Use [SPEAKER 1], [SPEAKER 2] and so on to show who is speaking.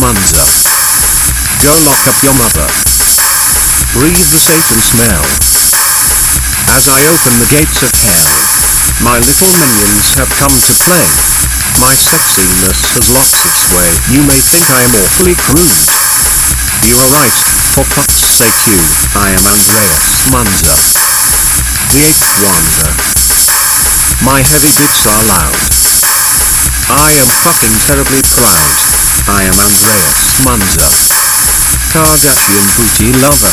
[SPEAKER 1] Munzer. Go lock up your mother. Breathe the Satan smell. As I open the gates of hell, my little minions have come to play. My sexiness has lost its way. You may think I am awfully crude. You are right, for fuck's sake you, I am Andreas Munzer. The eighth wonder. My heavy bits are loud. I am fucking terribly proud. I am Andreas Munzer. Kardashian booty lover.